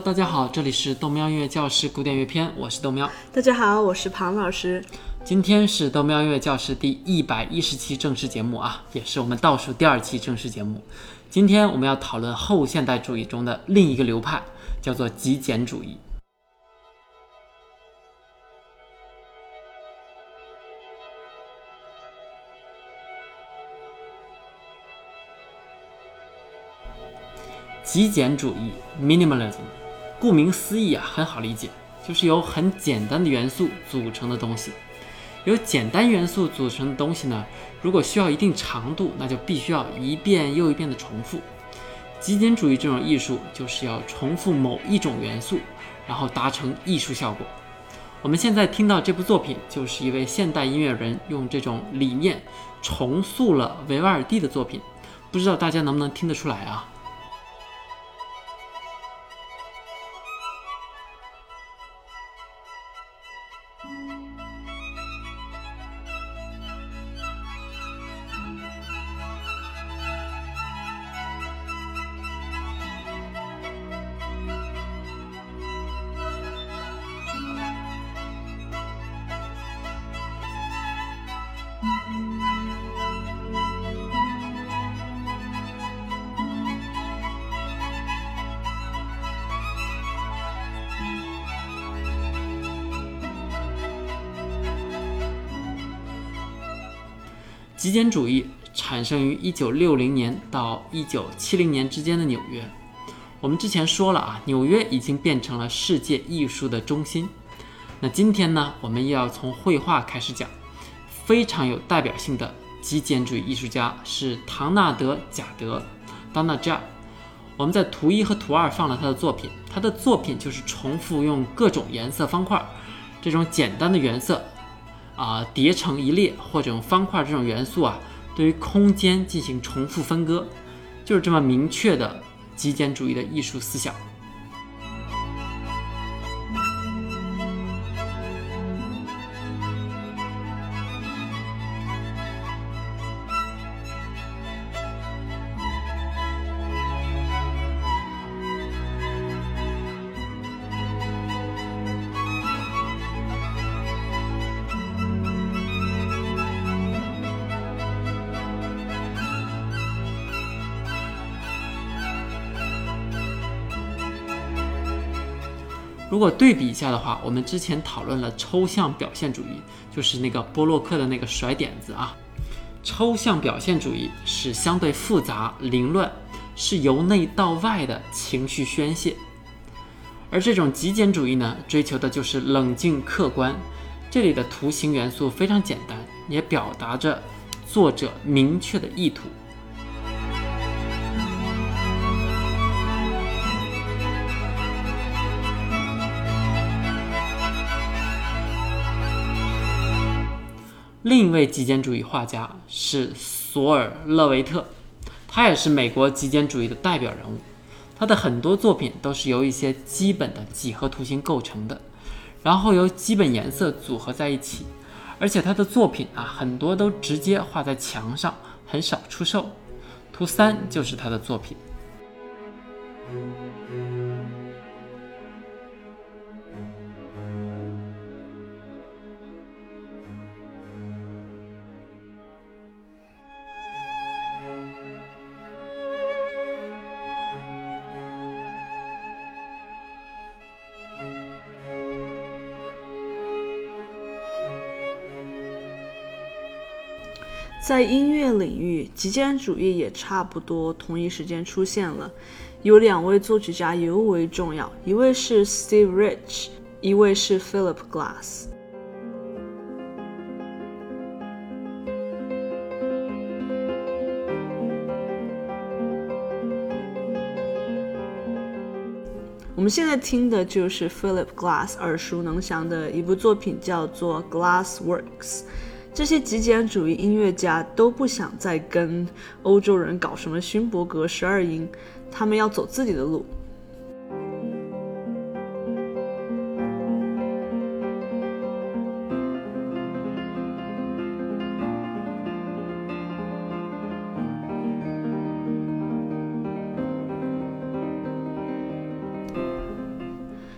Hello，大家好，这里是豆喵音乐教室古典乐篇，我是豆喵。大家好，我是庞老师。今天是豆喵音乐教室第一百一十期正式节目啊，也是我们倒数第二期正式节目。今天我们要讨论后现代主义中的另一个流派，叫做极简主义。极简主义 （minimalism），顾名思义啊，很好理解，就是由很简单的元素组成的东西。由简单元素组成的东西呢，如果需要一定长度，那就必须要一遍又一遍的重复。极简主义这种艺术就是要重复某一种元素，然后达成艺术效果。我们现在听到这部作品，就是一位现代音乐人用这种理念重塑了维瓦尔第的作品。不知道大家能不能听得出来啊？极简主义产生于1960年到1970年之间的纽约。我们之前说了啊，纽约已经变成了世界艺术的中心。那今天呢，我们又要从绘画开始讲。非常有代表性的极简主义艺术家是唐纳德·贾德 （Donna j a 我们在图一和图二放了他的作品。他的作品就是重复用各种颜色方块，这种简单的原色。啊，叠成一列或者用方块这种元素啊，对于空间进行重复分割，就是这么明确的极简主义的艺术思想。如果对比一下的话，我们之前讨论了抽象表现主义，就是那个波洛克的那个甩点子啊。抽象表现主义是相对复杂凌乱，是由内到外的情绪宣泄，而这种极简主义呢，追求的就是冷静客观。这里的图形元素非常简单，也表达着作者明确的意图。另一位极简主义画家是索尔勒维特，他也是美国极简主义的代表人物。他的很多作品都是由一些基本的几何图形构成的，然后由基本颜色组合在一起。而且他的作品啊，很多都直接画在墙上，很少出售。图三就是他的作品。在音乐领域，极简主义也差不多同一时间出现了。有两位作曲家尤为重要，一位是 Steve Rich，一位是 Philip Glass。我们现在听的就是 Philip Glass 耳熟能详的一部作品，叫做《Glass Works》。这些极简主义音乐家都不想再跟欧洲人搞什么勋伯格十二音，他们要走自己的路。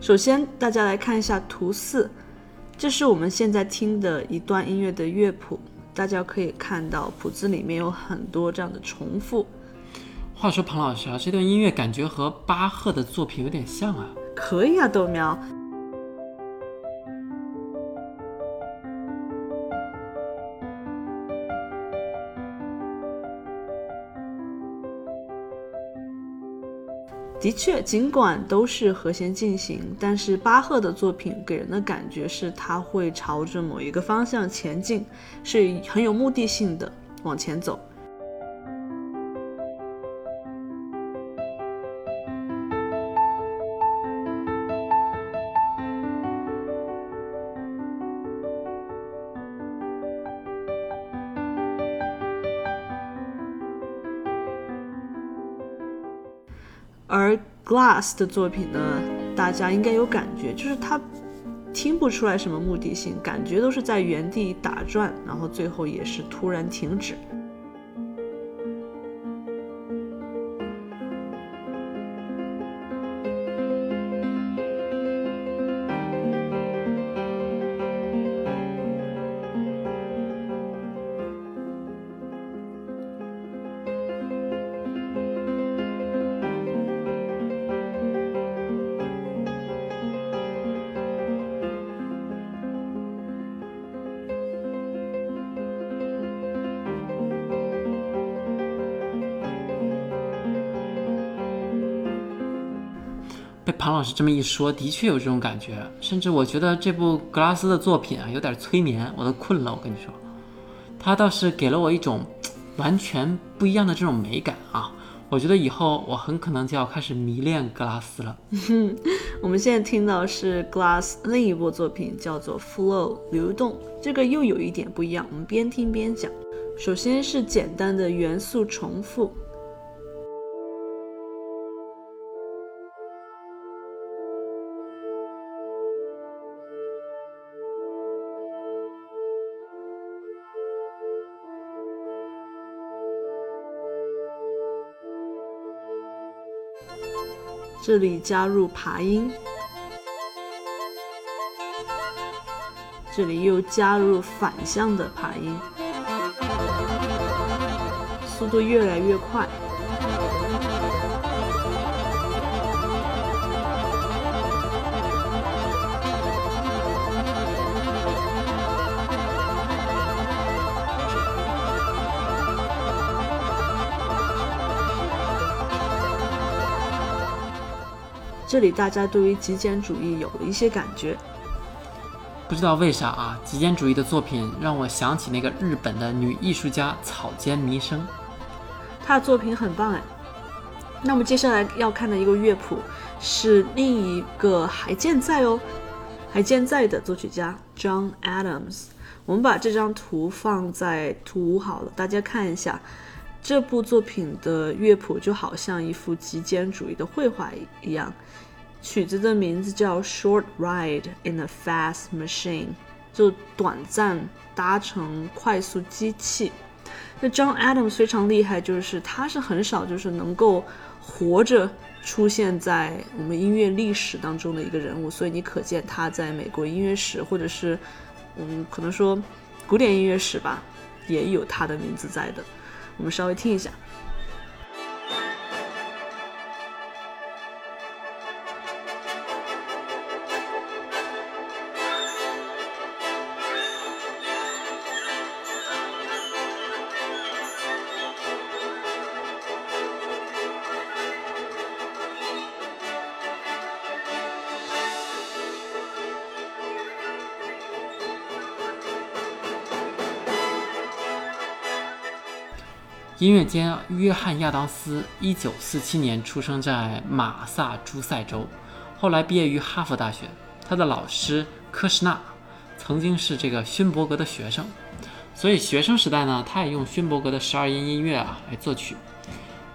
首先，大家来看一下图四，这是我们现在听的一段音乐的乐谱。大家可以看到，谱子里面有很多这样的重复。话说，庞老师啊，这段音乐感觉和巴赫的作品有点像啊。可以啊，豆苗。的确，尽管都是和弦进行，但是巴赫的作品给人的感觉是他会朝着某一个方向前进，是很有目的性的往前走。Glass 的作品呢，大家应该有感觉，就是他听不出来什么目的性，感觉都是在原地打转，然后最后也是突然停止。被庞老师这么一说，的确有这种感觉，甚至我觉得这部格拉斯的作品啊，有点催眠，我都困了。我跟你说，他倒是给了我一种完全不一样的这种美感啊！我觉得以后我很可能就要开始迷恋格拉斯了。我们现在听到是 Glass 另一部作品，叫做 Flow 流动，这个又有一点不一样。我们边听边讲。首先是简单的元素重复。这里加入爬音，这里又加入反向的爬音，速度越来越快。这里大家对于极简主义有了一些感觉，不知道为啥啊？极简主义的作品让我想起那个日本的女艺术家草间弥生，她的作品很棒哎。那么接下来要看的一个乐谱是另一个还健在哦，还健在的作曲家 John Adams。我们把这张图放在图五好了，大家看一下。这部作品的乐谱就好像一幅极简主义的绘画一样，曲子的名字叫《Short Ride in a Fast Machine》，就短暂搭乘快速机器。那 John Adams 非常厉害，就是他是很少就是能够活着出现在我们音乐历史当中的一个人物，所以你可见他在美国音乐史或者是嗯，可能说古典音乐史吧，也有他的名字在的。我们稍微听一下。音乐家约翰·亚当斯，一九四七年出生在马萨诸塞州，后来毕业于哈佛大学。他的老师科什纳曾经是这个勋伯格的学生，所以学生时代呢，他也用勋伯格的十二音音乐啊来作曲。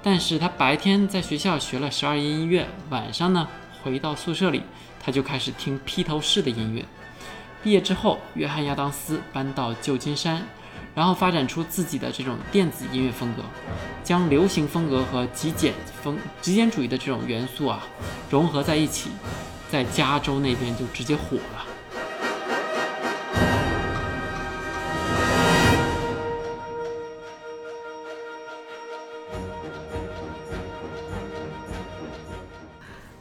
但是他白天在学校学了十二音音乐，晚上呢回到宿舍里，他就开始听披头士的音乐。毕业之后，约翰·亚当斯搬到旧金山。然后发展出自己的这种电子音乐风格，将流行风格和极简风、极简主义的这种元素啊融合在一起，在加州那边就直接火了。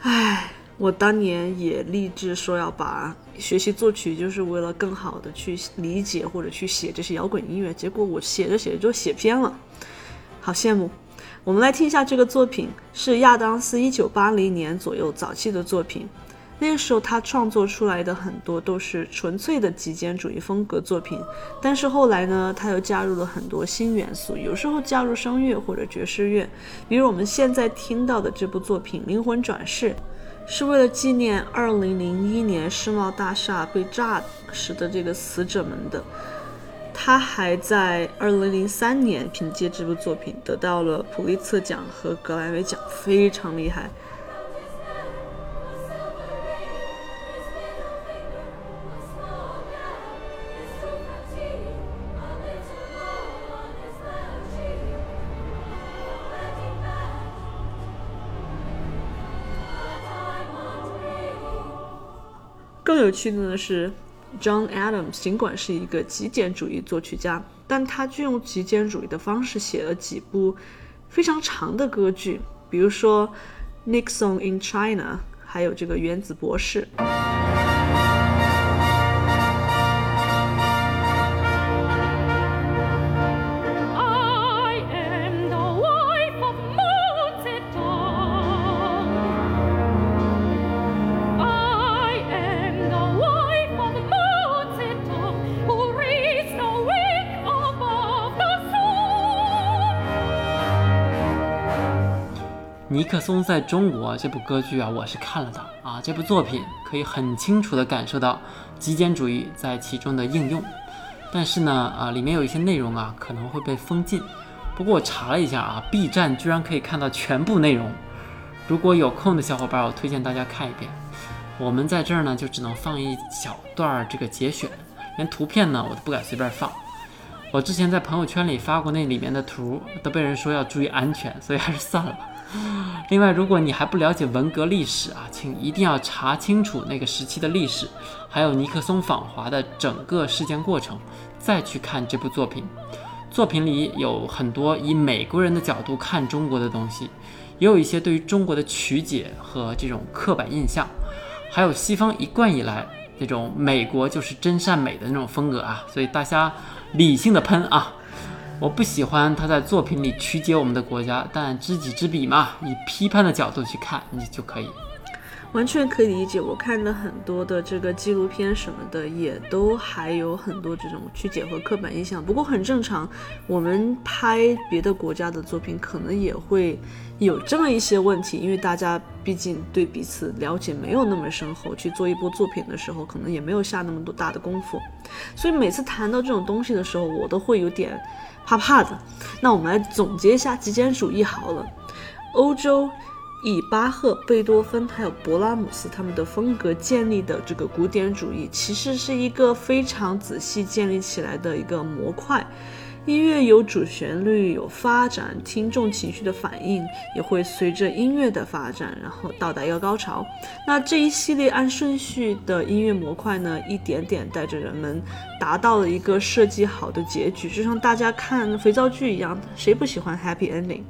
唉，我当年也立志说要把学习作曲，就是为了更好的去理解或者去写这些摇滚音乐，结果我写着写着就写偏了，好羡慕。我们来听一下这个作品，是亚当斯一九八零年左右早期的作品。那个时候他创作出来的很多都是纯粹的极简主义风格作品，但是后来呢，他又加入了很多新元素，有时候加入声乐或者爵士乐，比如我们现在听到的这部作品《灵魂转世》，是为了纪念2001年世贸大厦被炸时的这个死者们的。他还在2003年凭借这部作品得到了普利策奖和格莱美奖，非常厉害。更有趣的呢是。John Adams 尽管是一个极简主义作曲家，但他就用极简主义的方式写了几部非常长的歌剧，比如说《Nixon in China》，还有这个《原子博士》。尼克松在中国这部歌剧啊，我是看了的啊。这部作品可以很清楚地感受到极简主义在其中的应用，但是呢，啊，里面有一些内容啊可能会被封禁。不过我查了一下啊，B 站居然可以看到全部内容。如果有空的小伙伴，我推荐大家看一遍。我们在这儿呢，就只能放一小段这个节选，连图片呢我都不敢随便放。我之前在朋友圈里发过那里面的图，都被人说要注意安全，所以还是算了吧。另外，如果你还不了解文革历史啊，请一定要查清楚那个时期的历史，还有尼克松访华的整个事件过程，再去看这部作品。作品里有很多以美国人的角度看中国的东西，也有一些对于中国的曲解和这种刻板印象，还有西方一贯以来那种美国就是真善美的那种风格啊。所以大家理性的喷啊。我不喜欢他在作品里曲解我们的国家，但知己知彼嘛，以批判的角度去看你就可以，完全可以理解。我看的很多的这个纪录片什么的，也都还有很多这种去解合刻板印象。不过很正常，我们拍别的国家的作品，可能也会有这么一些问题，因为大家毕竟对彼此了解没有那么深厚，去做一部作品的时候，可能也没有下那么多大的功夫，所以每次谈到这种东西的时候，我都会有点。怕怕的，那我们来总结一下极简主义好了。欧洲以巴赫、贝多芬还有勃拉姆斯他们的风格建立的这个古典主义，其实是一个非常仔细建立起来的一个模块。音乐有主旋律，有发展，听众情绪的反应也会随着音乐的发展，然后到达一个高潮。那这一系列按顺序的音乐模块呢，一点点带着人们达到了一个设计好的结局，就像大家看肥皂剧一样，谁不喜欢 happy ending？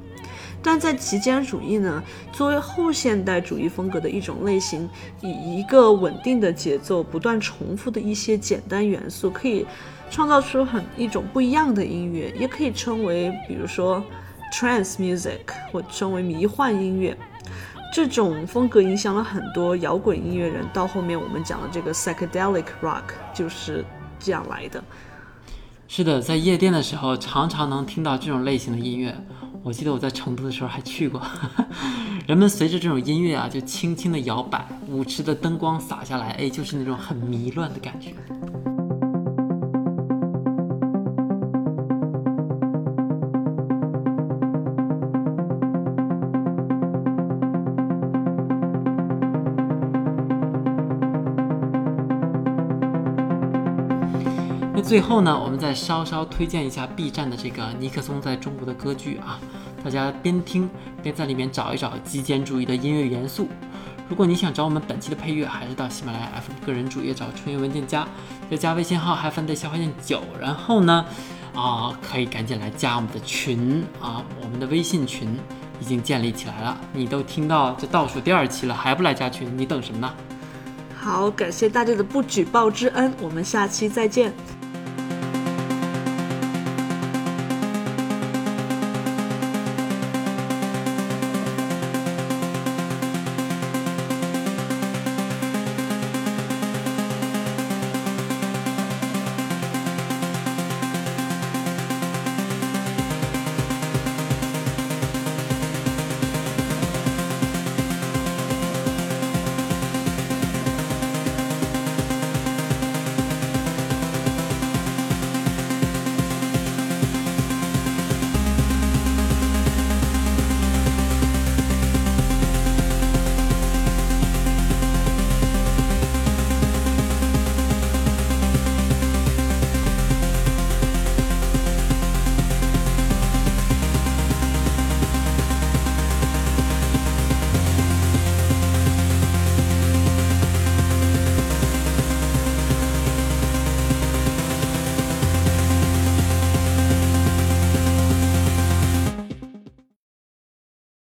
但在极简主义呢，作为后现代主义风格的一种类型，以一个稳定的节奏、不断重复的一些简单元素，可以创造出很一种不一样的音乐，也可以称为，比如说 trance music，或称为迷幻音乐。这种风格影响了很多摇滚音乐人，到后面我们讲的这个 psychedelic rock 就是这样来的。是的，在夜店的时候，常常能听到这种类型的音乐。我记得我在成都的时候还去过，人们随着这种音乐啊，就轻轻的摇摆，舞池的灯光洒下来，哎，就是那种很迷乱的感觉。最后呢，我们再稍稍推荐一下 B 站的这个尼克松在中国的歌剧啊，大家边听边在里面找一找极简主义的音乐元素。如果你想找我们本期的配乐，还是到喜马拉雅 FM 个人主页找春运文件夹，再加微信号 h a 的小花键九，然后呢，啊，可以赶紧来加我们的群啊，我们的微信群已经建立起来了。你都听到这倒数第二期了，还不来加群，你等什么呢？好，感谢大家的不举报之恩，我们下期再见。